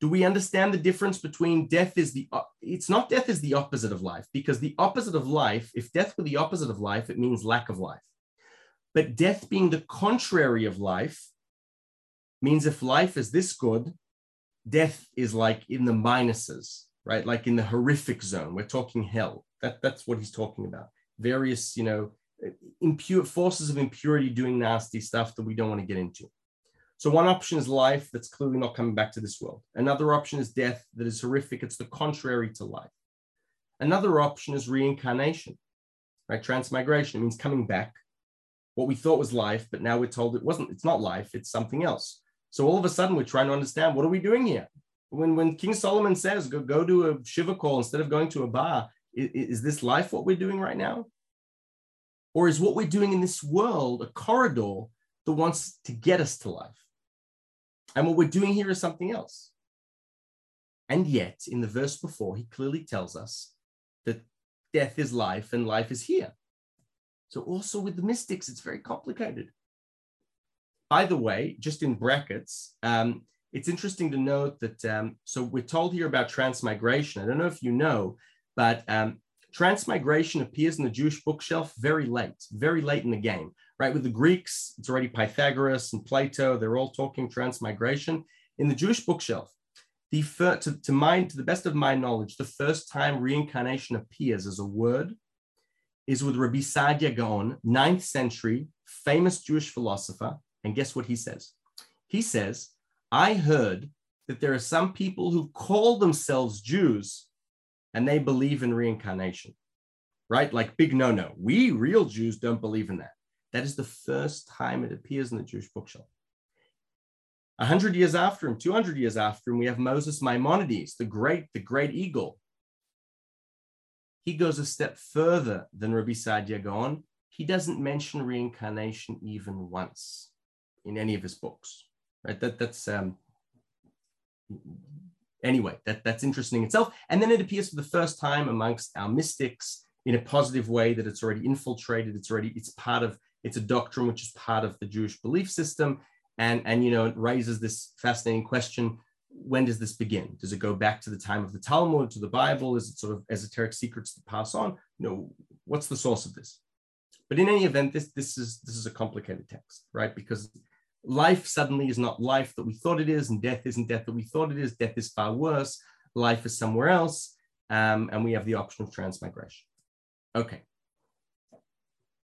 Do we understand the difference between death is the, it's not death is the opposite of life, because the opposite of life, if death were the opposite of life, it means lack of life. But death being the contrary of life means if life is this good, death is like in the minuses, right? Like in the horrific zone, we're talking hell. That, that's what he's talking about. Various, you know, impure forces of impurity doing nasty stuff that we don't want to get into. So one option is life that's clearly not coming back to this world. Another option is death that is horrific. It's the contrary to life. Another option is reincarnation, right? Transmigration it means coming back. What we thought was life, but now we're told it wasn't. It's not life. It's something else. So all of a sudden, we're trying to understand what are we doing here? When when King Solomon says go go to a shiva call instead of going to a bar, is, is this life what we're doing right now? Or is what we're doing in this world a corridor that wants to get us to life? And what we're doing here is something else. And yet, in the verse before, he clearly tells us that death is life and life is here. So, also with the mystics, it's very complicated. By the way, just in brackets, um, it's interesting to note that, um, so we're told here about transmigration. I don't know if you know, but um, transmigration appears in the Jewish bookshelf very late, very late in the game right? With the Greeks, it's already Pythagoras and Plato. They're all talking transmigration. In the Jewish bookshelf, the first, to, to, my, to the best of my knowledge, the first time reincarnation appears as a word is with Rabbi Saadia Gaon, ninth century, famous Jewish philosopher. And guess what he says? He says, I heard that there are some people who call themselves Jews and they believe in reincarnation, right? Like big no no. We real Jews don't believe in that. That is the first time it appears in the Jewish. A hundred years after him, 200 years after him, we have Moses Maimonides, the great, the great eagle. He goes a step further than Rabbi Saadia Gaon. He doesn't mention reincarnation even once in any of his books. Right? That, that's um, anyway, that, that's interesting itself. And then it appears for the first time amongst our mystics in a positive way that it's already infiltrated, it's already, it's part of it's a doctrine which is part of the Jewish belief system. And, and you know, it raises this fascinating question when does this begin? Does it go back to the time of the Talmud, to the Bible? Is it sort of esoteric secrets to pass on? You know, what's the source of this? But in any event, this, this, is, this is a complicated text, right? Because life suddenly is not life that we thought it is, and death isn't death that we thought it is. Death is far worse. Life is somewhere else. Um, and we have the option of transmigration. Okay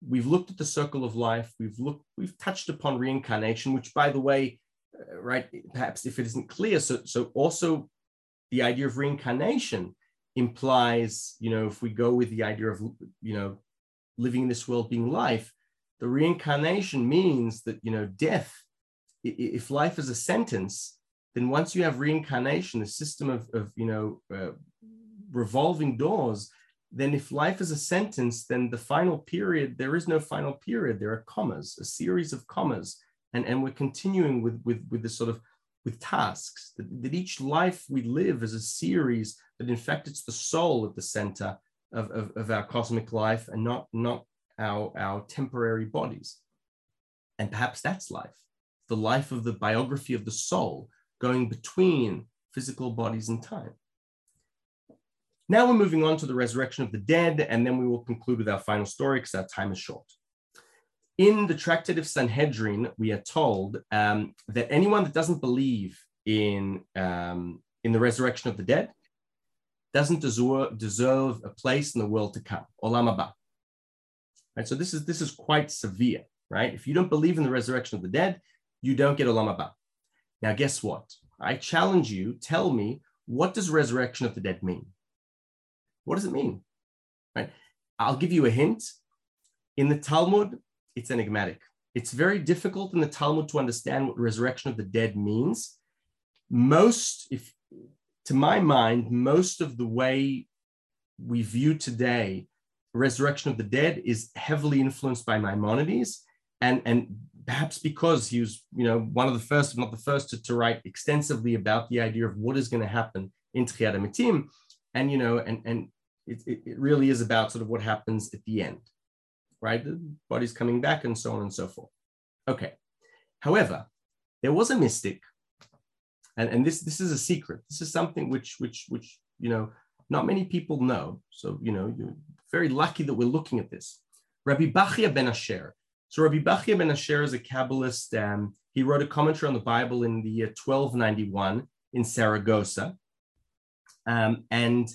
we've looked at the circle of life. We've looked, we've touched upon reincarnation, which, by the way, uh, right, perhaps if it isn't clear, so so also the idea of reincarnation implies, you know, if we go with the idea of, you know, living in this world being life, the reincarnation means that, you know, death, if life is a sentence, then once you have reincarnation, a system of, of you know, uh, revolving doors, then if life is a sentence, then the final period, there is no final period. There are commas, a series of commas. And, and we're continuing with, with, with this sort of with tasks, that, that each life we live is a series that in fact it's the soul at the center of, of, of our cosmic life and not, not our, our temporary bodies. And perhaps that's life, the life of the biography of the soul going between physical bodies and time. Now we're moving on to the resurrection of the dead, and then we will conclude with our final story because our time is short. In the Tractate of Sanhedrin, we are told um, that anyone that doesn't believe in, um, in the resurrection of the dead doesn't deserve, deserve a place in the world to come, olam haba. Right, so this is, this is quite severe, right? If you don't believe in the resurrection of the dead, you don't get olam haba. Now, guess what? I challenge you, tell me, what does resurrection of the dead mean? What does it mean? Right? I'll give you a hint. In the Talmud, it's enigmatic. It's very difficult in the Talmud to understand what resurrection of the dead means. Most, if to my mind, most of the way we view today resurrection of the dead is heavily influenced by Maimonides, and and perhaps because he was, you know, one of the first, if not the first, to, to write extensively about the idea of what is going to happen in Mitim, and you know, and and it, it, it really is about sort of what happens at the end, right? The body's coming back and so on and so forth. Okay. However, there was a mystic, and, and this this is a secret. This is something which which which you know not many people know. So you know you're very lucky that we're looking at this. Rabbi Bachya ben Asher. So Rabbi Bachya ben Asher is a Kabbalist. Um, he wrote a commentary on the Bible in the year 1291 in Saragossa. Um, and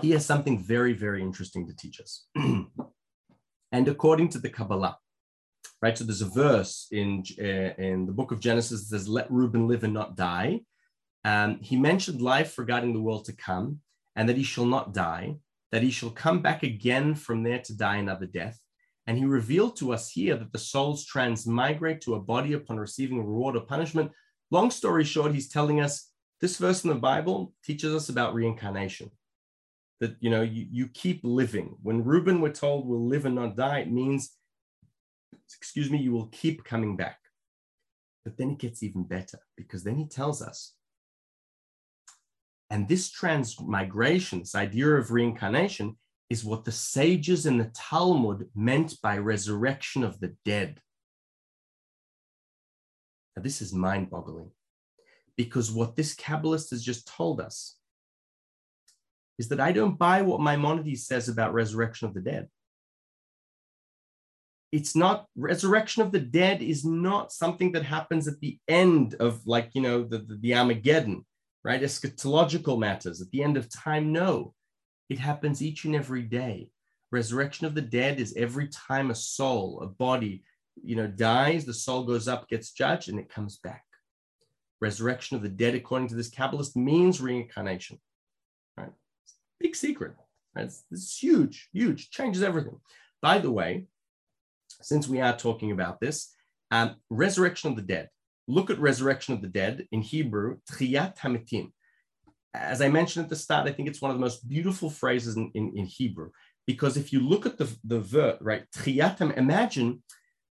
he has something very, very interesting to teach us. and according to the Kabbalah, right? So there's a verse in, uh, in the book of Genesis that says, Let Reuben live and not die. Um, he mentioned life regarding the world to come, and that he shall not die, that he shall come back again from there to die another death. And he revealed to us here that the souls transmigrate to a body upon receiving a reward or punishment. Long story short, he's telling us this verse in the Bible teaches us about reincarnation that you know you, you keep living. When reuben we're told will live and not die it means excuse me you will keep coming back. But then it gets even better because then he tells us and this transmigration this idea of reincarnation is what the sages in the talmud meant by resurrection of the dead. Now this is mind-boggling because what this kabbalist has just told us is that I don't buy what Maimonides says about resurrection of the dead. It's not resurrection of the dead is not something that happens at the end of like, you know, the, the, the Armageddon, right? Eschatological matters at the end of time. No, it happens each and every day. Resurrection of the dead is every time a soul, a body, you know, dies, the soul goes up, gets judged, and it comes back. Resurrection of the dead, according to this Kabbalist, means reincarnation. Big secret. It's, it's huge, huge, changes everything. By the way, since we are talking about this, um, resurrection of the dead. Look at resurrection of the dead in Hebrew, Tchiyat Hamitim. As I mentioned at the start, I think it's one of the most beautiful phrases in, in, in Hebrew because if you look at the, the verb, right, Tchiyat imagine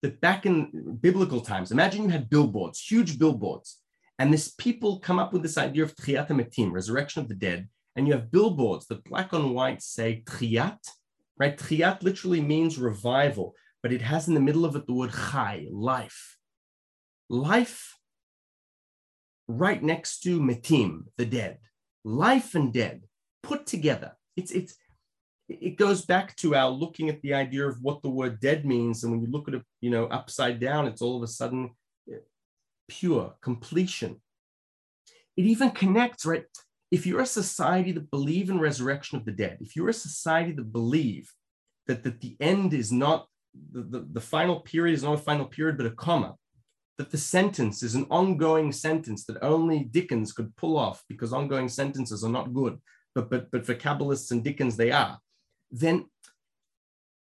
that back in biblical times, imagine you had billboards, huge billboards, and this people come up with this idea of Tchiyat Hamitim, resurrection of the dead, and you have billboards that black on white say tchiyat, right? Tchiyat literally means revival, but it has in the middle of it the word chai, life. Life right next to metim, the dead. Life and dead put together. It's, it's, it goes back to our looking at the idea of what the word dead means. And when you look at it, you know, upside down, it's all of a sudden eh, pure completion. It even connects, right? If you're a society that believe in resurrection of the dead, if you're a society that believe that, that the end is not the, the, the final period is not a final period, but a comma, that the sentence is an ongoing sentence that only Dickens could pull off because ongoing sentences are not good, but, but, but for Kabbalists and Dickens, they are, then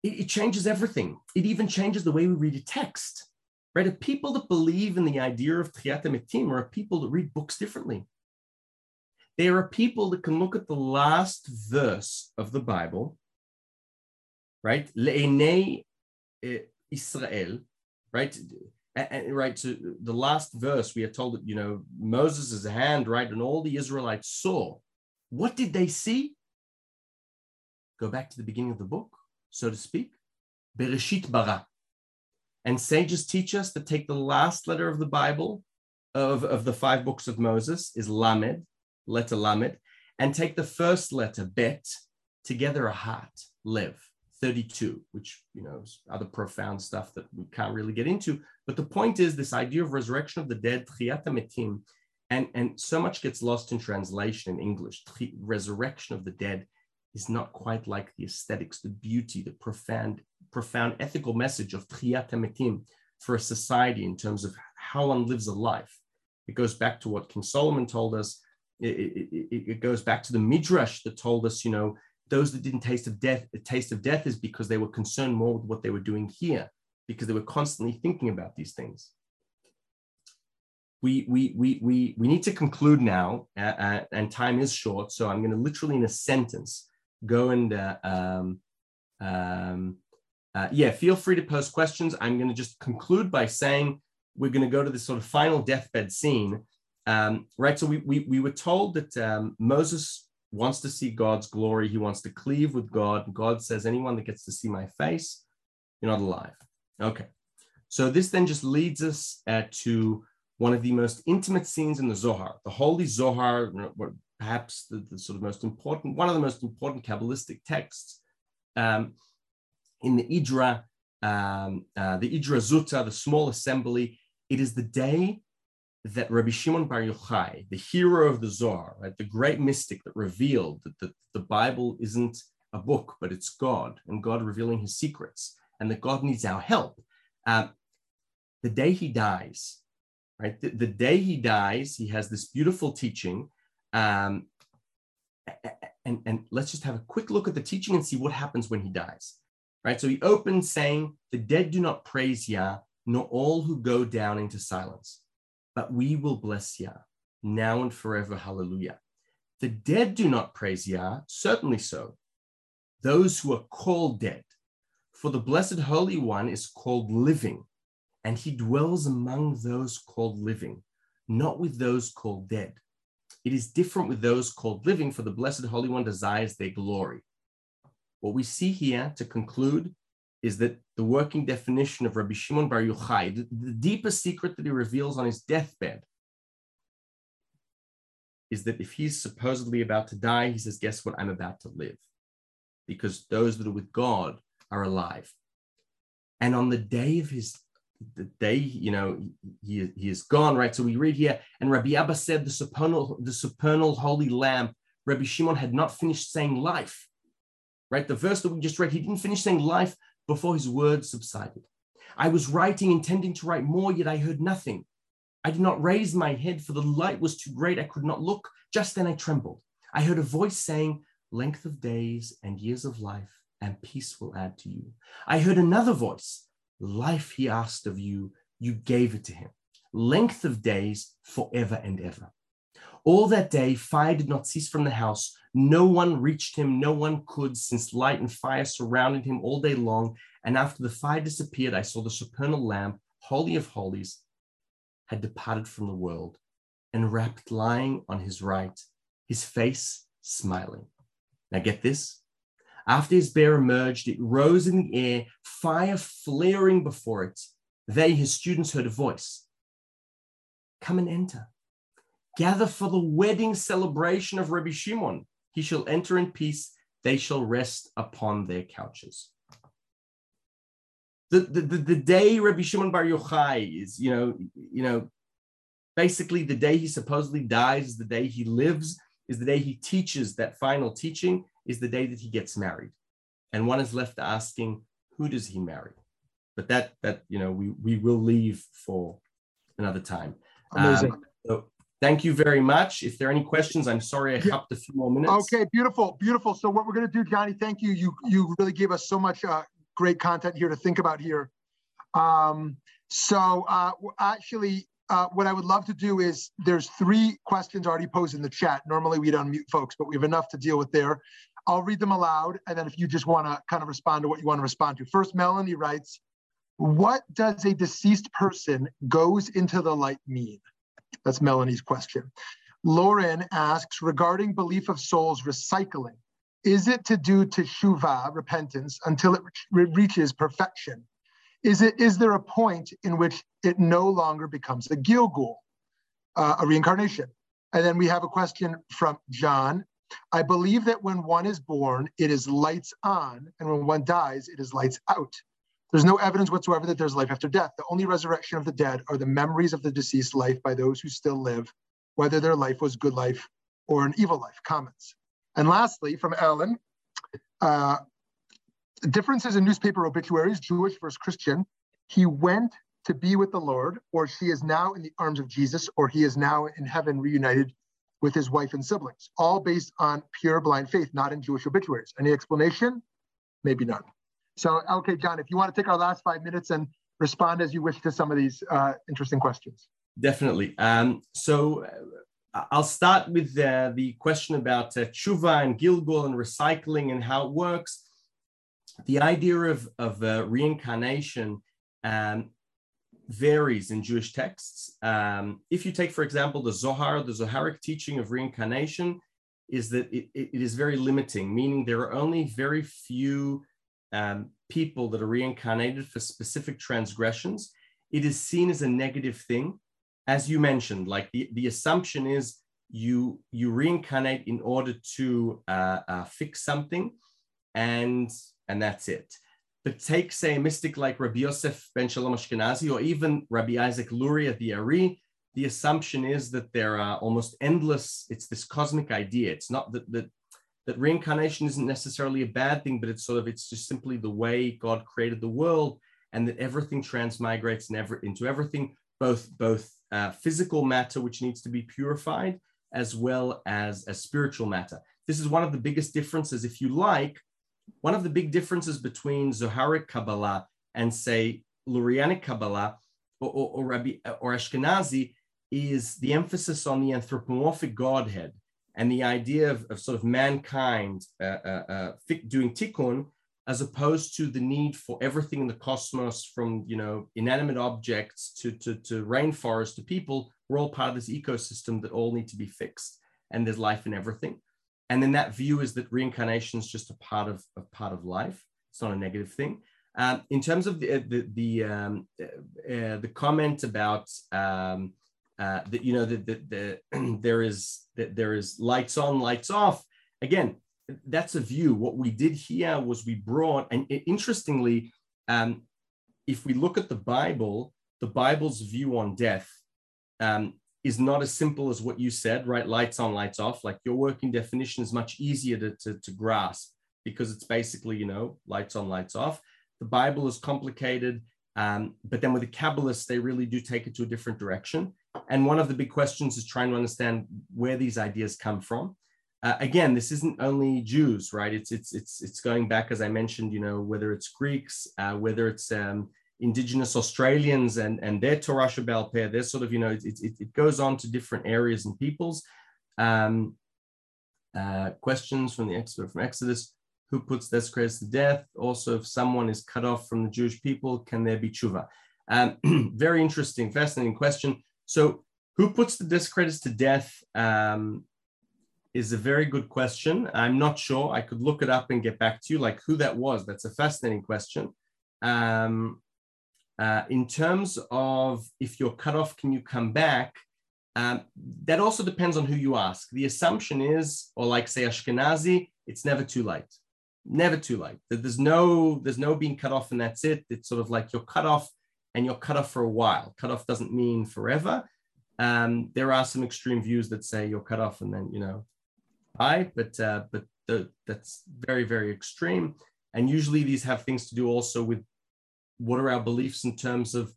it, it changes everything. It even changes the way we read a text, right? A people that believe in the idea of Tchiyat Mitim are people that read books differently. There are people that can look at the last verse of the Bible, right? Le'enei eh, Israel, right? Right to the last verse, we are told that you know Moses' hand, right, and all the Israelites saw. What did they see? Go back to the beginning of the book, so to speak. Bereshit bara. And sages teach us to take the last letter of the Bible, of, of the five books of Moses, is Lamed, letter lamed, and take the first letter bet, together a heart, lev, 32, which, you know, is other profound stuff that we can't really get into. But the point is this idea of resurrection of the dead, tchiyat metim, and, and so much gets lost in translation in English. Resurrection of the dead is not quite like the aesthetics, the beauty, the profound, profound ethical message of tchiyat metim for a society in terms of how one lives a life. It goes back to what King Solomon told us it, it, it, goes back to the midrash that told us, you know, those that didn't taste of death, the taste of death is because they were concerned more with what they were doing here, because they were constantly thinking about these things. We, we, we, we, we need to conclude now, uh, uh, and time is short. So I'm going to literally, in a sentence, go and, uh, um, um, uh, yeah, feel free to post questions. I'm going to just conclude by saying we're going to go to this sort of final deathbed scene um, right? So we, we, we were told that um, Moses wants to see God's glory. He wants to cleave with God. God says, anyone that gets to see my face, you're not alive. Okay. So this then just leads us uh, to one of the most intimate scenes in the Zohar, the Holy Zohar, perhaps the, the sort of most important, one of the most important Kabbalistic texts um, in the Idra, um, uh, the Idra Zuta, the small assembly. It is the day that Rabbi Shimon Bar Yochai, the hero of the Zohar, right, the great mystic that revealed that the, the Bible isn't a book, but it's God and God revealing his secrets and that God needs our help. Uh, the day he dies, right, the, the, day he dies, he has this beautiful teaching. Um, and, and let's just have a quick look at the teaching and see what happens when he dies. Right. So he opens saying, The dead do not praise Yah, nor all who go down into silence but we will bless Yah now and forever. Hallelujah. The dead do not praise Yah, certainly so. Those who are called dead. For the Blessed Holy One is called living, and he dwells among those called living, not with those called dead. It is different with those called living, for the Blessed Holy One desires their glory. What we see here to conclude is that the working definition of Rabbi Shimon Bar Yochai, the, the deepest secret that he reveals on his deathbed, is that if he's supposedly about to die, he says, Guess what? I'm about to live. Because those that are with God are alive. And on the day of his, the day, you know, he, he is gone, right? So we read here, and Rabbi Abba said, the supernal, the supernal holy lamb, Rabbi Shimon had not finished saying life, right? The verse that we just read, he didn't finish saying life before his words subsided. I was writing, intending to write more, yet I heard nothing. I did not raise my head, for the light was too great. I could not look. Just then I trembled. I heard a voice saying, Length of days and years of life, and peace will add to you. I heard another voice, Life he asked of you, you gave it to him. Length of days forever and ever. All that day, fire did not cease from the house. No one reached him, no one could, since light and fire surrounded him all day long. And after the fire disappeared, I saw the supernal lamp, holy of holies, had departed from the world and wrapped lying on his right, his face smiling. Now, get this. After his bear emerged, it rose in the air, fire flaring before it. They, his students, heard a voice Come and enter gather for the wedding celebration of Rabbi Shimon. He shall enter in peace, they shall rest upon their couches. The, the, the, the day Rabbi Shimon Bar Yochai is, you know, you know, basically the day he supposedly dies is the day he lives, is the day he teaches that final teaching, is the day that he gets married. And one is left asking, who does he marry? But that that you know we we will leave for another time. Amazing. Um, so Thank you very much. If there are any questions, I'm sorry I hopped a few more minutes. Okay, beautiful, beautiful. So what we're going to do, Johnny, thank you. You you really gave us so much uh, great content here to think about here. Um, so uh, actually, uh, what I would love to do is there's three questions already posed in the chat. Normally we'd unmute folks, but we have enough to deal with there. I'll read them aloud, and then if you just want to kind of respond to what you want to respond to. First, Melanie writes, "What does a deceased person goes into the light mean?" That's Melanie's question. Lauren asks regarding belief of souls recycling, is it to do teshuvah, repentance, until it re- reaches perfection? Is it is there a point in which it no longer becomes a Gilgul, uh, a reincarnation? And then we have a question from John. I believe that when one is born, it is lights on, and when one dies, it is lights out. There's no evidence whatsoever that there's life after death. The only resurrection of the dead are the memories of the deceased life by those who still live, whether their life was good life or an evil life. Comments. And lastly, from Alan, uh, differences in newspaper obituaries, Jewish versus Christian. He went to be with the Lord, or she is now in the arms of Jesus, or he is now in heaven reunited with his wife and siblings, all based on pure blind faith, not in Jewish obituaries. Any explanation? Maybe none. So, okay, John, if you want to take our last five minutes and respond as you wish to some of these uh, interesting questions. Definitely. Um, so, uh, I'll start with uh, the question about uh, tshuva and gilgul and recycling and how it works. The idea of, of uh, reincarnation um, varies in Jewish texts. Um, if you take, for example, the Zohar, the Zoharic teaching of reincarnation is that it, it is very limiting, meaning there are only very few um, people that are reincarnated for specific transgressions, it is seen as a negative thing. As you mentioned, like the, the assumption is you you reincarnate in order to uh, uh, fix something, and and that's it. But take say a mystic like Rabbi Yosef ben Shalom Ashkenazi or even Rabbi Isaac Luria the Ari, the assumption is that there are almost endless, it's this cosmic idea. It's not that, that, that reincarnation isn't necessarily a bad thing, but it's sort of, it's just simply the way God created the world and that everything transmigrates in every, into everything, both, both uh, physical matter, which needs to be purified, as well as, as spiritual matter. This is one of the biggest differences, if you like, one of the big differences between Zoharic Kabbalah and say Lurianic Kabbalah or, or, or, Rabbi, or Ashkenazi is the emphasis on the anthropomorphic Godhead and the idea of, of sort of mankind uh, uh, uh, doing tikkun as opposed to the need for everything in the cosmos from you know inanimate objects to, to, to rainforest to people we're all part of this ecosystem that all need to be fixed and there's life in everything and then that view is that reincarnation is just a part of a part of life. It's not a negative thing. Um, in terms of the the the, um, uh, the comment about um, uh, that you know that the, the, there is that there is lights on, lights off. Again, that's a view. What we did here was we brought, and interestingly, um, if we look at the Bible, the Bible's view on death um, is not as simple as what you said, right? Lights on, lights off. Like your working definition is much easier to, to, to grasp because it's basically, you know, lights on, lights off. The Bible is complicated. Um, but then with the Kabbalists, they really do take it to a different direction. And one of the big questions is trying to understand where these ideas come from. Uh, again, this isn't only Jews, right? It's it's it's it's going back, as I mentioned, you know, whether it's Greeks, uh, whether it's um, indigenous Australians and, and their Torah Shabbal pair, they're sort of, you know, it, it, it, goes on to different areas and peoples. Um, uh, questions from the expert from Exodus, who puts desecrators to death? Also, if someone is cut off from the Jewish people, can there be tshuva? Um, very interesting, fascinating question. So who puts the desecrators to death um, is a very good question. I'm not sure. I could look it up and get back to you, like who that was. That's a fascinating question. Um, uh, in terms of if you're cut off, can you come back? Um, that also depends on who you ask. The assumption is, or like say Ashkenazi, it's never too late. Never too late. That there's no, there's no being cut off and that's it. It's sort of like you're cut off and you're cut off for a while. Cut off doesn't mean forever. Um, there are some extreme views that say you're cut off and then you know, I. But uh, but the, that's very very extreme. And usually these have things to do also with what are our beliefs in terms of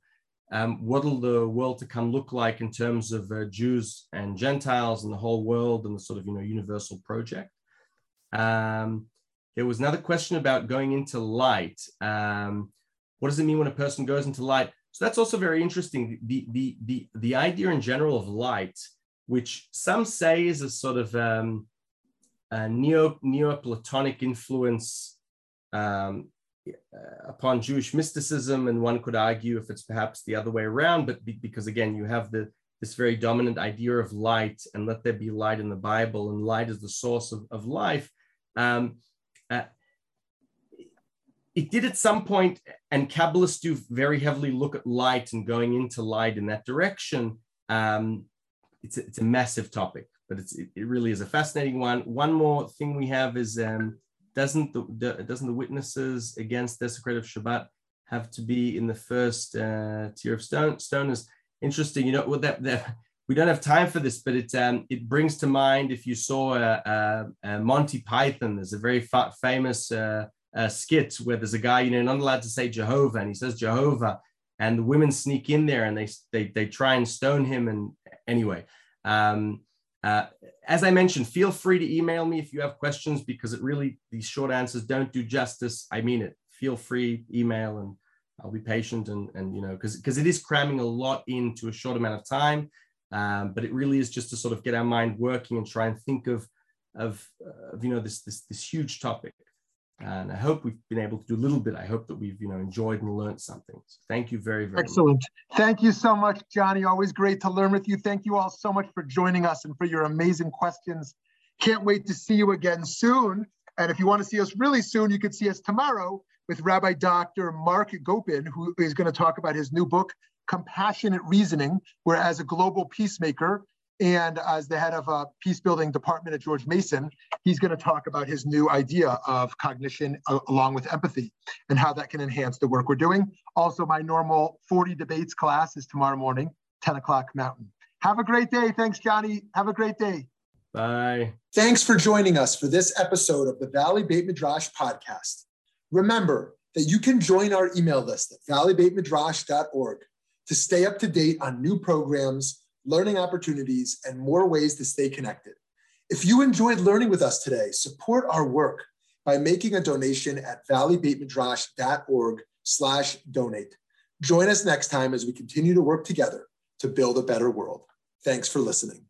um, what will the world to come look like in terms of uh, Jews and Gentiles and the whole world and the sort of you know universal project. Um, there was another question about going into light. Um, what does it mean when a person goes into light? So that's also very interesting. The the the the idea in general of light, which some say is a sort of um, a neo Neoplatonic influence um, uh, upon Jewish mysticism, and one could argue if it's perhaps the other way around, but be, because again, you have the this very dominant idea of light, and let there be light in the Bible, and light is the source of, of life. Um, uh, it did at some point, and Kabbalists do very heavily look at light and going into light in that direction. Um, it's, a, it's a massive topic, but it's, it, it, really is a fascinating one. One more thing we have is um, doesn't the, the, doesn't the witnesses against desecrative Shabbat have to be in the first uh, tier of stone stoners? Interesting, you know, well, that, that we don't have time for this, but it um, it brings to mind if you saw a, a, a Monty Python. There's a very fa- famous uh, uh, skit where there's a guy, you know, not allowed to say Jehovah, and he says Jehovah, and the women sneak in there and they they they try and stone him. And anyway, um, uh, as I mentioned, feel free to email me if you have questions because it really, these short answers don't do justice. I mean it. Feel free, email, and I'll be patient and, and you know, because because it is cramming a lot into a short amount of time. Um, but it really is just to sort of get our mind working and try and think of, of, of you know, this, this, this huge topic. And I hope we've been able to do a little bit. I hope that we've, you know, enjoyed and learned something. So thank you very, very Excellent. Much. Thank you so much, Johnny. Always great to learn with you. Thank you all so much for joining us and for your amazing questions. Can't wait to see you again soon. And if you want to see us really soon, you could see us tomorrow with Rabbi Dr. Marc Gopin, who is going to talk about his new book, Compassionate Reasoning, where as a global peacemaker, and as the head of a peace building department at George Mason, he's going to talk about his new idea of cognition uh, along with empathy and how that can enhance the work we're doing. Also, my normal 40 debates class is tomorrow morning, 10 o'clock Mountain. Have a great day. Thanks, Johnny. Have a great day. Bye. Thanks for joining us for this episode of the Valley Beit Midrash podcast. Remember that you can join our email list at valleybeitmidrash.org to stay up to date on new programs, learning opportunities, and more ways to stay connected. If you enjoyed learning with us today, support our work by making a donation at valleybeitmidrash.org slash donate. Join us next time as we continue to work together to build a better world. Thanks for listening.